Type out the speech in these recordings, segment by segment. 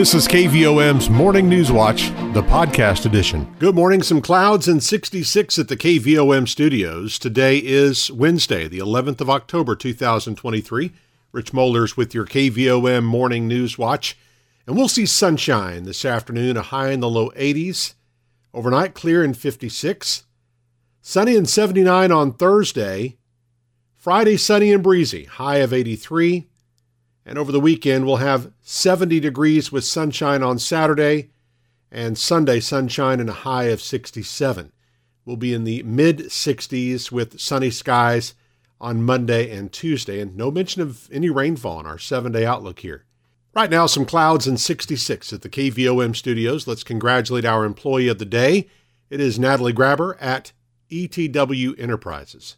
This is KVOM's Morning News Watch, the podcast edition. Good morning. Some clouds and 66 at the KVOM studios. Today is Wednesday, the 11th of October, 2023. Rich Mollers with your KVOM Morning News Watch. And we'll see sunshine this afternoon, a high in the low 80s. Overnight, clear in 56. Sunny and 79 on Thursday. Friday, sunny and breezy, high of 83. And over the weekend, we'll have 70 degrees with sunshine on Saturday and Sunday sunshine and a high of 67. We'll be in the mid 60s with sunny skies on Monday and Tuesday, and no mention of any rainfall in our seven day outlook here. Right now, some clouds and 66 at the KVOM studios. Let's congratulate our employee of the day. It is Natalie Grabber at ETW Enterprises.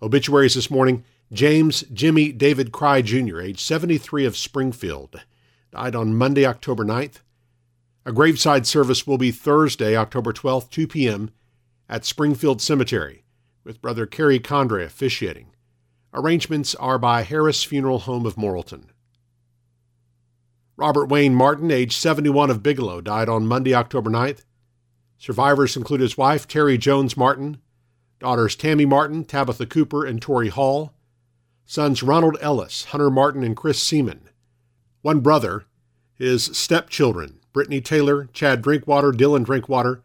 Obituaries this morning James Jimmy David Cry Jr., age 73 of Springfield, died on Monday, October 9th. A graveside service will be Thursday, October 12th, 2 p.m. at Springfield Cemetery, with Brother Kerry Condre officiating. Arrangements are by Harris Funeral Home of Morrilton. Robert Wayne Martin, age 71 of Bigelow, died on Monday, October 9th. Survivors include his wife, Terry Jones Martin, daughters Tammy Martin, Tabitha Cooper, and Tori Hall, sons Ronald Ellis, Hunter Martin, and Chris Seaman. One brother, his stepchildren, Brittany Taylor, Chad Drinkwater, Dylan Drinkwater,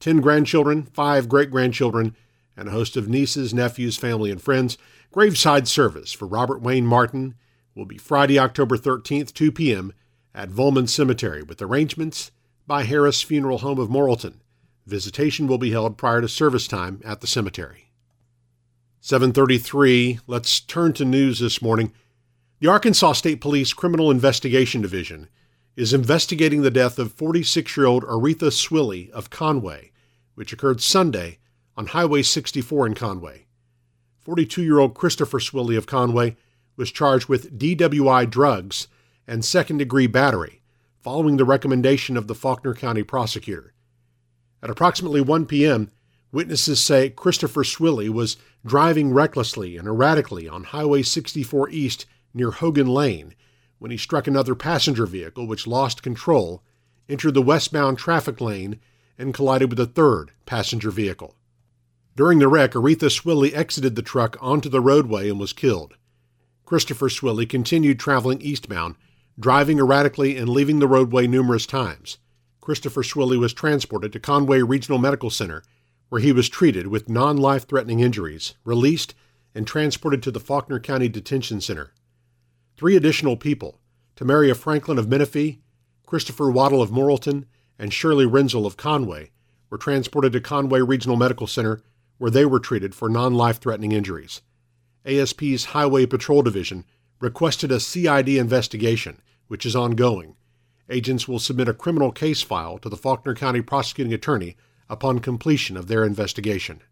ten grandchildren, five great grandchildren, and a host of nieces, nephews, family, and friends. Graveside service for Robert Wayne Martin will be Friday, October 13th, 2 p.m. at Volman Cemetery with arrangements by Harris Funeral Home of Morrilton. Visitation will be held prior to service time at the cemetery. 733. Let's turn to news this morning. The Arkansas State Police Criminal Investigation Division is investigating the death of 46 year old Aretha Swilly of Conway, which occurred Sunday on Highway 64 in Conway. 42 year old Christopher Swilly of Conway was charged with DWI drugs and second degree battery following the recommendation of the Faulkner County prosecutor. At approximately 1 p.m., Witnesses say Christopher Swilly was driving recklessly and erratically on Highway 64 East near Hogan Lane when he struck another passenger vehicle which lost control, entered the westbound traffic lane, and collided with a third passenger vehicle. During the wreck, Aretha Swilly exited the truck onto the roadway and was killed. Christopher Swilly continued traveling eastbound, driving erratically and leaving the roadway numerous times. Christopher Swilly was transported to Conway Regional Medical Center where he was treated with non life threatening injuries, released, and transported to the Faulkner County Detention Center. Three additional people, Tamaria Franklin of Menifee, Christopher Waddle of Morrilton, and Shirley Renzel of Conway, were transported to Conway Regional Medical Center, where they were treated for non life threatening injuries. ASP's Highway Patrol Division requested a CID investigation, which is ongoing. Agents will submit a criminal case file to the Faulkner County Prosecuting Attorney upon completion of their investigation.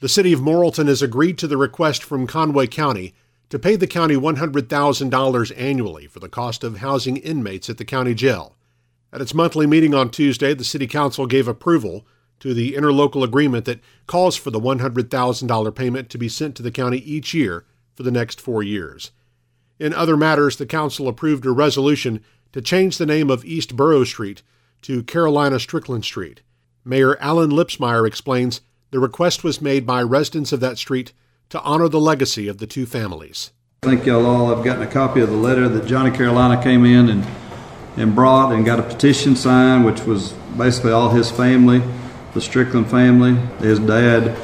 The city of Morrilton has agreed to the request from Conway County to pay the county $100,000 annually for the cost of housing inmates at the county jail. At its monthly meeting on Tuesday, the City Council gave approval to the interlocal agreement that calls for the $100,000 payment to be sent to the county each year for the next four years. In other matters, the Council approved a resolution to change the name of East Borough Street to Carolina Strickland Street. Mayor Alan Lipsmeyer explains the request was made by residents of that street to honor the legacy of the two families. I think y'all all have gotten a copy of the letter that Johnny Carolina came in and, and brought and got a petition signed, which was basically all his family, the Strickland family. His dad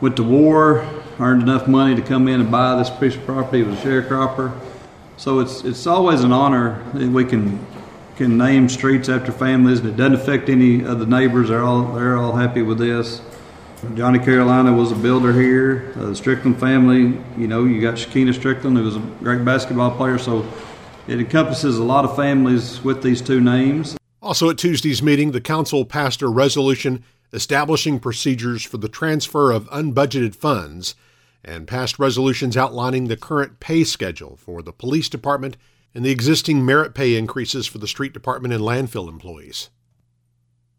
went to war, earned enough money to come in and buy this piece of property. He was a sharecropper. So it's, it's always an honor that we can can name streets after families, and it doesn't affect any of the neighbors. They're all they're all happy with this. Johnny Carolina was a builder here. Uh, the Strickland family, you know, you got Shakina Strickland, who was a great basketball player. So it encompasses a lot of families with these two names. Also, at Tuesday's meeting, the council passed a resolution establishing procedures for the transfer of unbudgeted funds and passed resolutions outlining the current pay schedule for the police department and the existing merit pay increases for the street department and landfill employees.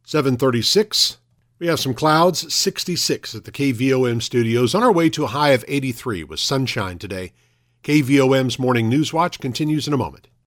736. We have some clouds, 66 at the KVOM studios, on our way to a high of 83 with sunshine today. KVOM's Morning News Watch continues in a moment.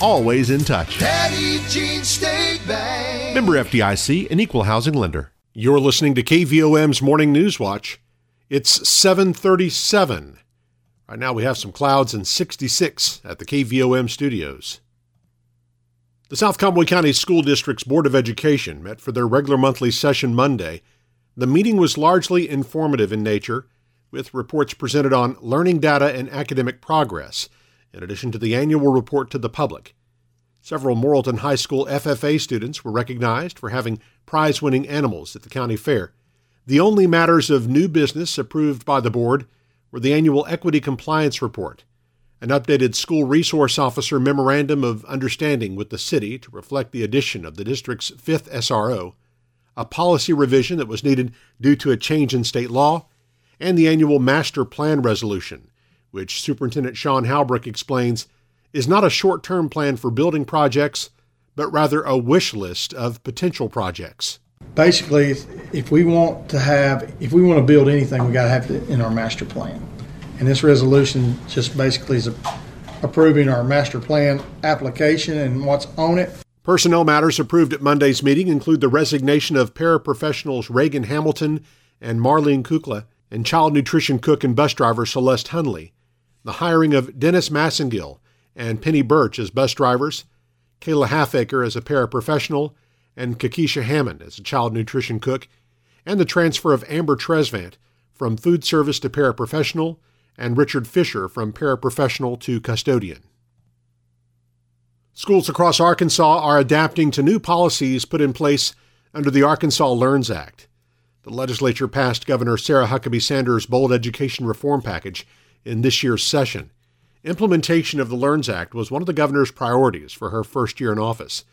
always in touch. Petit Jean State Bank. Member FDIC, an equal housing lender. You're listening to KVOM's Morning News Watch. It's 737. Right now we have some clouds and 66 at the KVOM studios. The South Conway County School District's Board of Education met for their regular monthly session Monday. The meeting was largely informative in nature, with reports presented on learning data and academic progress, in addition to the annual report to the public. Several Morrilton High School FFA students were recognized for having prize winning animals at the county fair. The only matters of new business approved by the board were the annual Equity Compliance Report, an updated school resource officer memorandum of understanding with the city to reflect the addition of the district's fifth SRO, a policy revision that was needed due to a change in state law, and the annual Master Plan Resolution, which Superintendent Sean Halbrick explains is not a short term plan for building projects, but rather a wish list of potential projects. Basically, if we want to have, if we want to build anything, we got to have it in our master plan. And this resolution just basically is approving our master plan application and what's on it. Personnel matters approved at Monday's meeting include the resignation of paraprofessionals Reagan Hamilton and Marlene Kukla and child nutrition cook and bus driver Celeste Hunley, the hiring of Dennis Massengill and Penny Birch as bus drivers, Kayla Halfacre as a paraprofessional, and Kakisha Hammond as a child nutrition cook, and the transfer of Amber Tresvant from food service to paraprofessional and Richard Fisher from paraprofessional to custodian. Schools across Arkansas are adapting to new policies put in place under the Arkansas Learns Act. The legislature passed Governor Sarah Huckabee Sanders' bold education reform package in this year's session. Implementation of the LEARNS Act was one of the governor's priorities for her first year in office.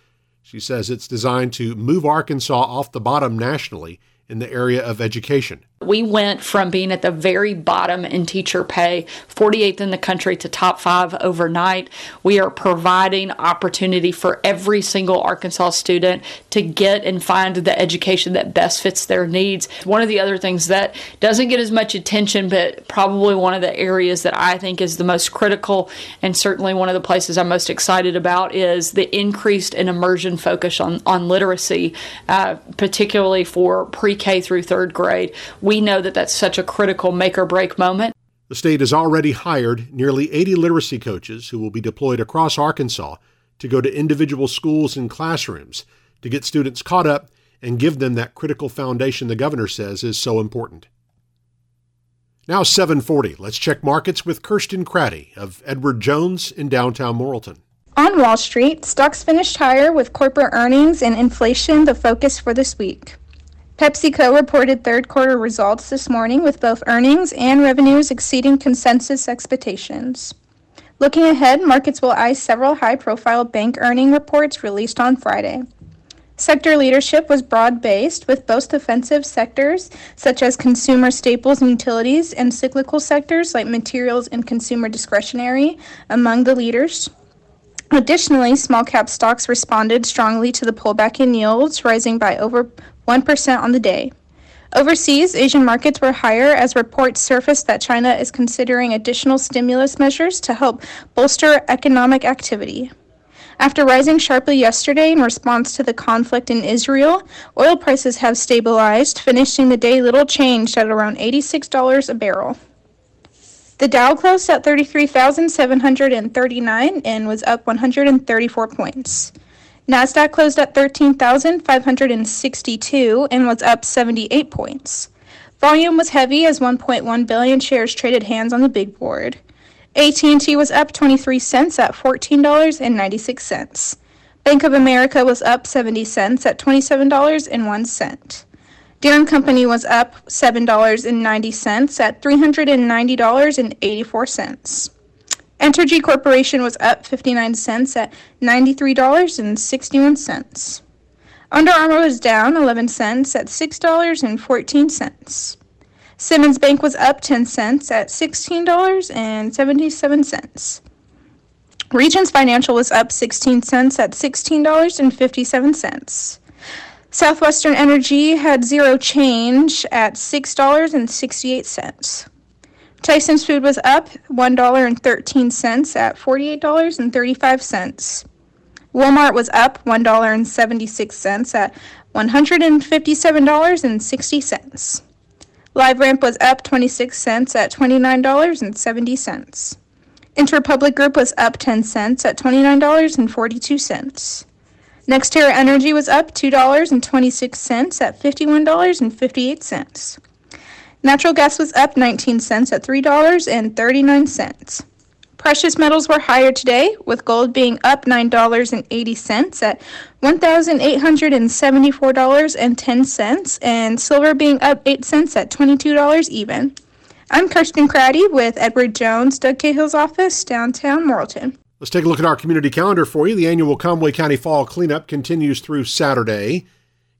She says it's designed to move Arkansas off the bottom nationally in the area of education. We went from being at the very bottom in teacher pay, 48th in the country, to top five overnight. We are providing opportunity for every single Arkansas student to get and find the education that best fits their needs. One of the other things that doesn't get as much attention, but probably one of the areas that I think is the most critical, and certainly one of the places I'm most excited about, is the increased and immersion focus on, on literacy, uh, particularly for pre K through third grade we know that that's such a critical make or break moment. The state has already hired nearly 80 literacy coaches who will be deployed across Arkansas to go to individual schools and classrooms to get students caught up and give them that critical foundation the governor says is so important. Now 740. Let's check markets with Kirsten Craddy of Edward Jones in downtown Morrilton. On Wall Street, stocks finished higher with corporate earnings and inflation the focus for this week. PepsiCo reported third quarter results this morning with both earnings and revenues exceeding consensus expectations. Looking ahead, markets will eye several high profile bank earning reports released on Friday. Sector leadership was broad based, with both defensive sectors, such as consumer staples and utilities, and cyclical sectors like materials and consumer discretionary, among the leaders. Additionally, small cap stocks responded strongly to the pullback in yields, rising by over 1% on the day. Overseas, Asian markets were higher as reports surfaced that China is considering additional stimulus measures to help bolster economic activity. After rising sharply yesterday in response to the conflict in Israel, oil prices have stabilized, finishing the day little changed at around $86 a barrel. The Dow closed at 33,739 and was up 134 points. Nasdaq closed at 13,562 and was up 78 points. Volume was heavy as 1.1 billion shares traded hands on the big board. AT&T was up 23 cents at $14.96. Bank of America was up 70 cents at $27.01. Deere & Company was up $7.90 at $390.84. Entergy Corporation was up 59 cents at $93.61. Under Armour was down 11 cents at $6.14. Simmons Bank was up 10 cents at $16.77. Regions Financial was up 16 cents at $16.57. Southwestern Energy had zero change at $6.68. Tyson's Food was up $1.13 at $48.35. Walmart was up $1.76 at $157.60. LiveRamp was up 26 cents at $29.70. Interpublic Group was up 10 cents at $29.42. NextEra Energy was up $2.26 at $51.58. Natural gas was up 19 cents at $3.39. Precious metals were higher today, with gold being up $9.80 at $1,874.10 and silver being up 8 cents at $22 even. I'm Kirsten Crowdy with Edward Jones, Doug Cahill's office, downtown Morrilton. Let's take a look at our community calendar for you. The annual Conway County Fall Cleanup continues through Saturday.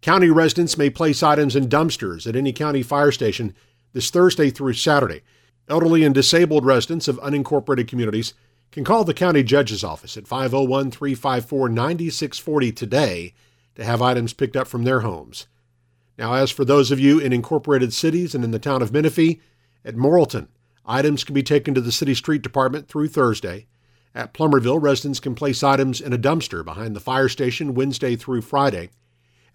County residents may place items in dumpsters at any county fire station this Thursday through Saturday. Elderly and disabled residents of unincorporated communities can call the county judge's office at 501 354 9640 today to have items picked up from their homes. Now, as for those of you in incorporated cities and in the town of Menifee, at Morrilton, items can be taken to the city street department through Thursday. At Plumerville, residents can place items in a dumpster behind the fire station Wednesday through Friday.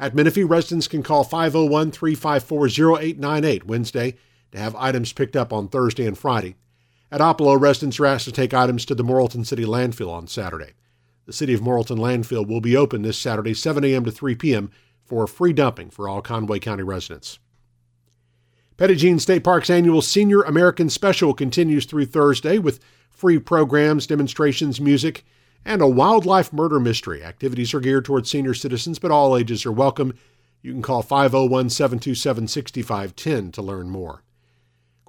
At Menifee, residents can call 501 354 0898 Wednesday to have items picked up on Thursday and Friday. At Oppelo, residents are asked to take items to the Morrilton City Landfill on Saturday. The City of Morrilton Landfill will be open this Saturday, 7 a.m. to 3 p.m., for free dumping for all Conway County residents. Jean State Park's annual Senior American Special continues through Thursday with free programs, demonstrations, music, and a wildlife murder mystery. Activities are geared towards senior citizens, but all ages are welcome. You can call 501 727 6510 to learn more.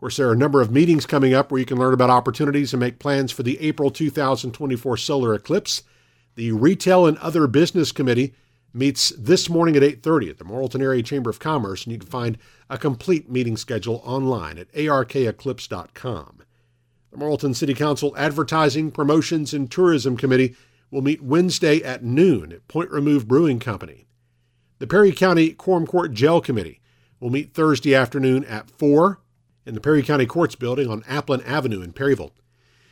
Course, there are a number of meetings coming up where you can learn about opportunities and make plans for the April 2024 solar eclipse. The Retail and Other Business Committee meets this morning at 8:30 at the Morrilton Area Chamber of Commerce, and you can find a complete meeting schedule online at arkeclipse.com. The Morrilton City Council Advertising, Promotions, and Tourism Committee will meet Wednesday at noon at Point Remove Brewing Company. The Perry County Quorum Court Jail Committee will meet Thursday afternoon at 4 in the Perry County Courts Building on Applin Avenue in Perryville.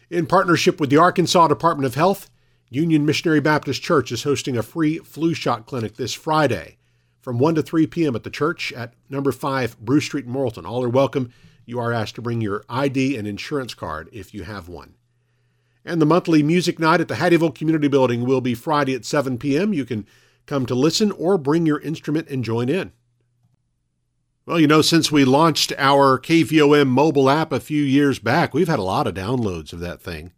In partnership with the Arkansas Department of Health, Union Missionary Baptist Church is hosting a free flu shot clinic this Friday from 1 to 3 p.m. at the church at number 5 Bruce Street in Morrilton. All are welcome. You are asked to bring your ID and insurance card if you have one. And the monthly music night at the Hattieville Community Building will be Friday at 7 p.m. You can come to listen or bring your instrument and join in. Well, you know, since we launched our KVOM mobile app a few years back, we've had a lot of downloads of that thing.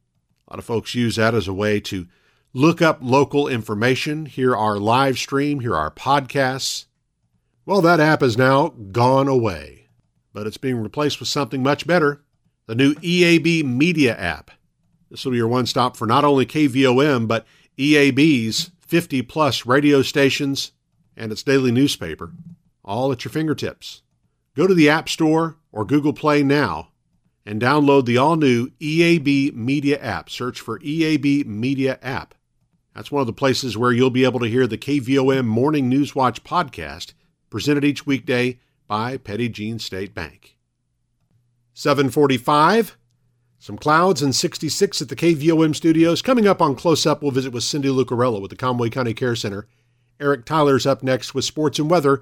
A lot of folks use that as a way to look up local information, hear our live stream, hear our podcasts. Well, that app is now gone away, but it's being replaced with something much better the new EAB Media app. This will be your one stop for not only KVOM, but EAB's 50 plus radio stations and its daily newspaper, all at your fingertips. Go to the App Store or Google Play now and download the all new EAB Media app. Search for EAB Media app. That's one of the places where you'll be able to hear the KVOM Morning News Watch podcast, presented each weekday by Petit Jean State Bank. 745, some clouds and 66 at the KVOM studios. Coming up on Close Up, we'll visit with Cindy Lucariello with the Conway County Care Center. Eric Tyler's up next with sports and weather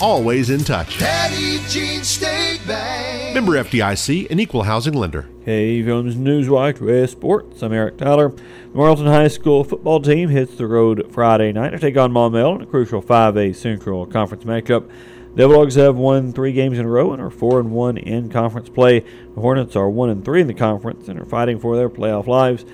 always in touch. Petit Jean State Bank. Member FDIC, an equal housing lender. KVOM's Newswatch with sports. I'm Eric Tyler. The Morrilton High School football team hits the road Friday night to take on Maumelle in a crucial 5A Central Conference matchup. The Bulldogs have won three games in a row and are four and one in conference play. The Hornets are one and three in the conference and are fighting for their playoff lives.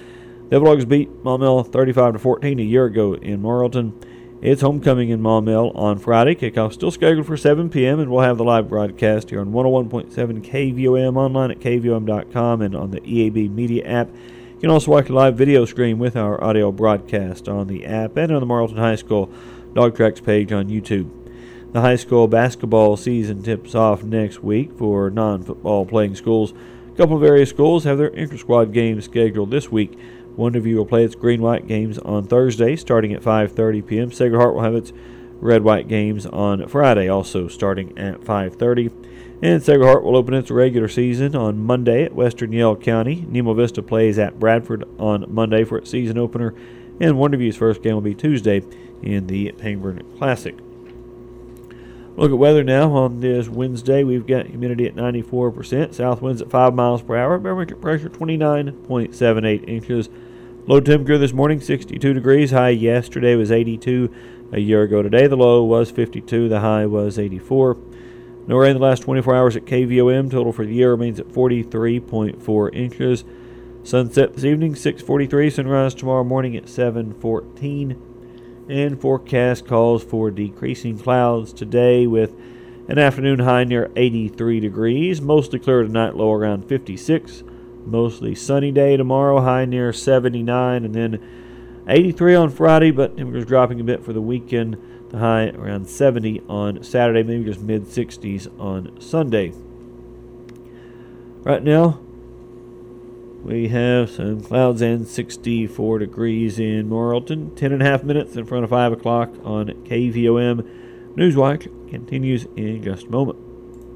The Bulldogs beat Maumelle 35 to 14 a year ago in Morrilton. It's homecoming in Maumelle on Friday. Kickoff still scheduled for 7 p.m. and we'll have the live broadcast here on 101.7 KVOM online at kvom.com and on the EAB Media app. You can also watch a live video stream with our audio broadcast on the app and on the Morrilton High School Dog Tracks page on YouTube. The high school basketball season tips off next week for non football playing schools. A couple of area schools have their inter squad games scheduled this week. Wonderview will play its green white games on Thursday, starting at 5:30 p.m. Sacred Heart will have its red white games on Friday, also starting at 5:30. And Sacred Heart will open its regular season on Monday at Western Yell County. Nemo Vista plays at Bradford on Monday for its season opener, and Wonderview's first game will be Tuesday in the Pangburn Classic. Look at weather now on this Wednesday. We've got humidity at 94%, south winds at 5 miles per hour, barometric pressure 29.78 inches. Low temperature this morning 62 degrees. High yesterday was 82. A year ago today, the low was 52. The high was 84. No rain in the last 24 hours at KVOM. Total for the year remains at 43.4 inches. Sunset this evening 6:43. Sunrise tomorrow morning at 7:14 and forecast calls for decreasing clouds today with an afternoon high near 83 degrees, mostly clear tonight, low around 56. Mostly sunny day tomorrow, high near 79, and then 83 on Friday, but temperatures dropping a bit for the weekend. The high around 70 on Saturday, maybe just mid 60s on Sunday. Right now, we have some clouds and 64 degrees in Morrilton. 10 and a half minutes in front of 5 o'clock on KVOM. Newswatch continues in just a moment.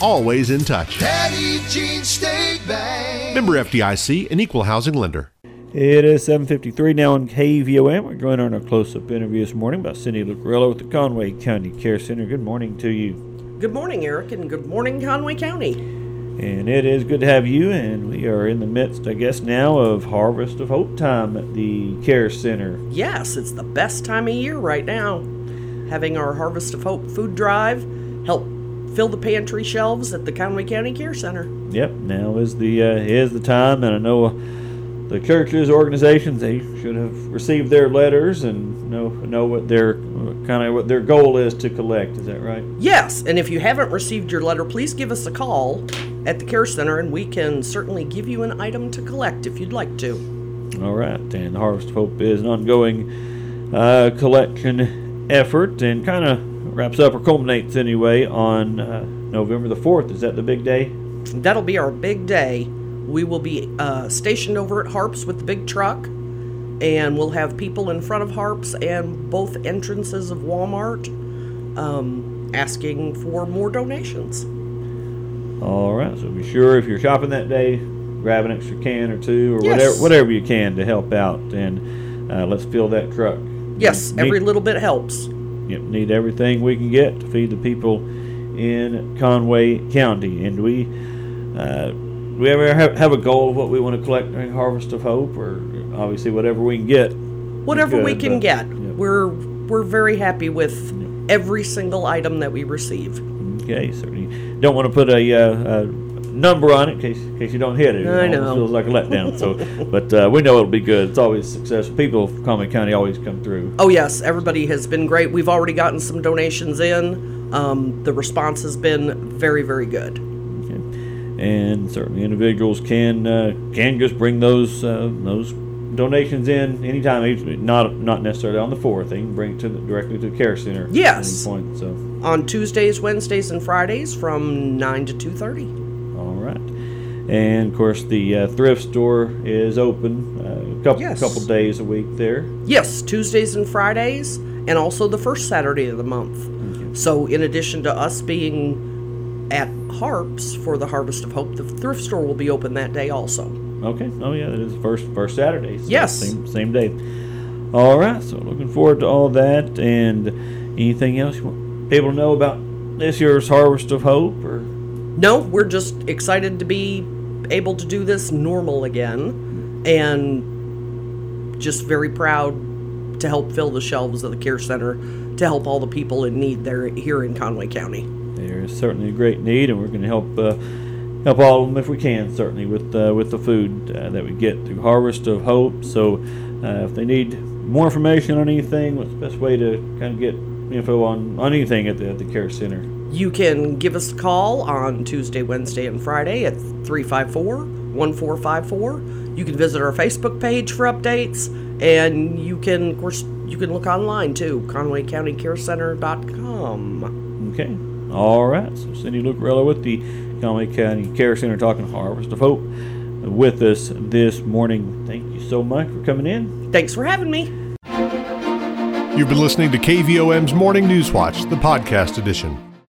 always in touch. Petit Jean State Bank. Member FDIC, an equal housing lender. It is 7.53 now on KVOM. We're going on a close-up interview this morning by Cindy Lucariello with the Conway County Care Center. Good morning to you. Good morning, Eric, and good morning, Conway County. And it is good to have you, and we are in the midst, I guess, now of Harvest of Hope time at the Care Center. Yes, it's the best time of year right now. Having our Harvest of Hope food drive help fill the pantry shelves at the Conway County Care Center. Yep, now is the uh, is the time, and I know uh, the churches, organizations, they should have received their letters and know know what their kind of what their goal is to collect. Is that right? Yes, and if you haven't received your letter, please give us a call at the Care Center, and we can certainly give you an item to collect if you'd like to. All right, and the Harvest of Hope is an ongoing uh, collection effort, and kind of wraps up or culminates anyway on uh, November the fourth. Is that the big day? That'll be our big day. We will be uh, stationed over at Harps with the big truck, and we'll have people in front of Harps and both entrances of Walmart um, asking for more donations. All right, so be sure if you're shopping that day, grab an extra can or two or Yes. whatever whatever you can to help out, and uh, let's fill that truck. Yes, every little bit helps. Yep, need everything we can get to feed the people in Conway County. And we, uh, we ever have, have a goal of what we want to collect during Harvest of Hope, or obviously whatever we can get. Whatever we can but- get, we're we're very happy with every single item that we receive. Okay, certainly don't want to put a, uh, a number on it in case, in case you don't hit it. It I almost know. feels like a letdown. So, but uh, we know it'll be good. It's always successful. People from Conway County always come through. Oh yes, everybody has been great. We've already gotten some donations in. Um, the response has been very very good. Okay. and certainly individuals can uh, can just bring those uh, those donations in anytime. Not not necessarily on the fourth. They can bring it to the, directly to the care center. Yes. At any point. So On Tuesdays, Wednesdays, and Fridays from nine to two thirty. And of course, the uh, thrift store is open uh, a couple Yes. couple days a week there. Yes, Tuesdays and Fridays, and also the first Saturday of the month. So, in addition to us being at Harps for the Harvest of Hope, the thrift store will be open that day also. Okay. Oh yeah, that is first first Saturday. so Yes. Same same day. All right. So looking forward to all that and anything else you want people to know about this year's Harvest of Hope or No, we're just excited to be able to do this normal again and just very proud to help fill the shelves of the care center to help all the people in need there here in Conway County. there is certainly a great need, and we're going to help uh, help all of them if we can. Certainly with uh, with the food uh, that we get through Harvest of Hope. So uh, if they need more information on anything, what's the best way to kind of get info on, on anything at the, at the care center? You can give us a call on Tuesday, Wednesday, and Friday at 354 1454. You can visit our Facebook page for updates, and you can, of course, you can look online too, ConwayCountyCareCenter.com. Okay. All right. So Cindy Lucariello with the Conway County Care Center talking Harvest of Hope with us this morning. Thank you so much for coming in. Thanks for having me. You've been listening to KVOM's Morning News Watch, the podcast edition.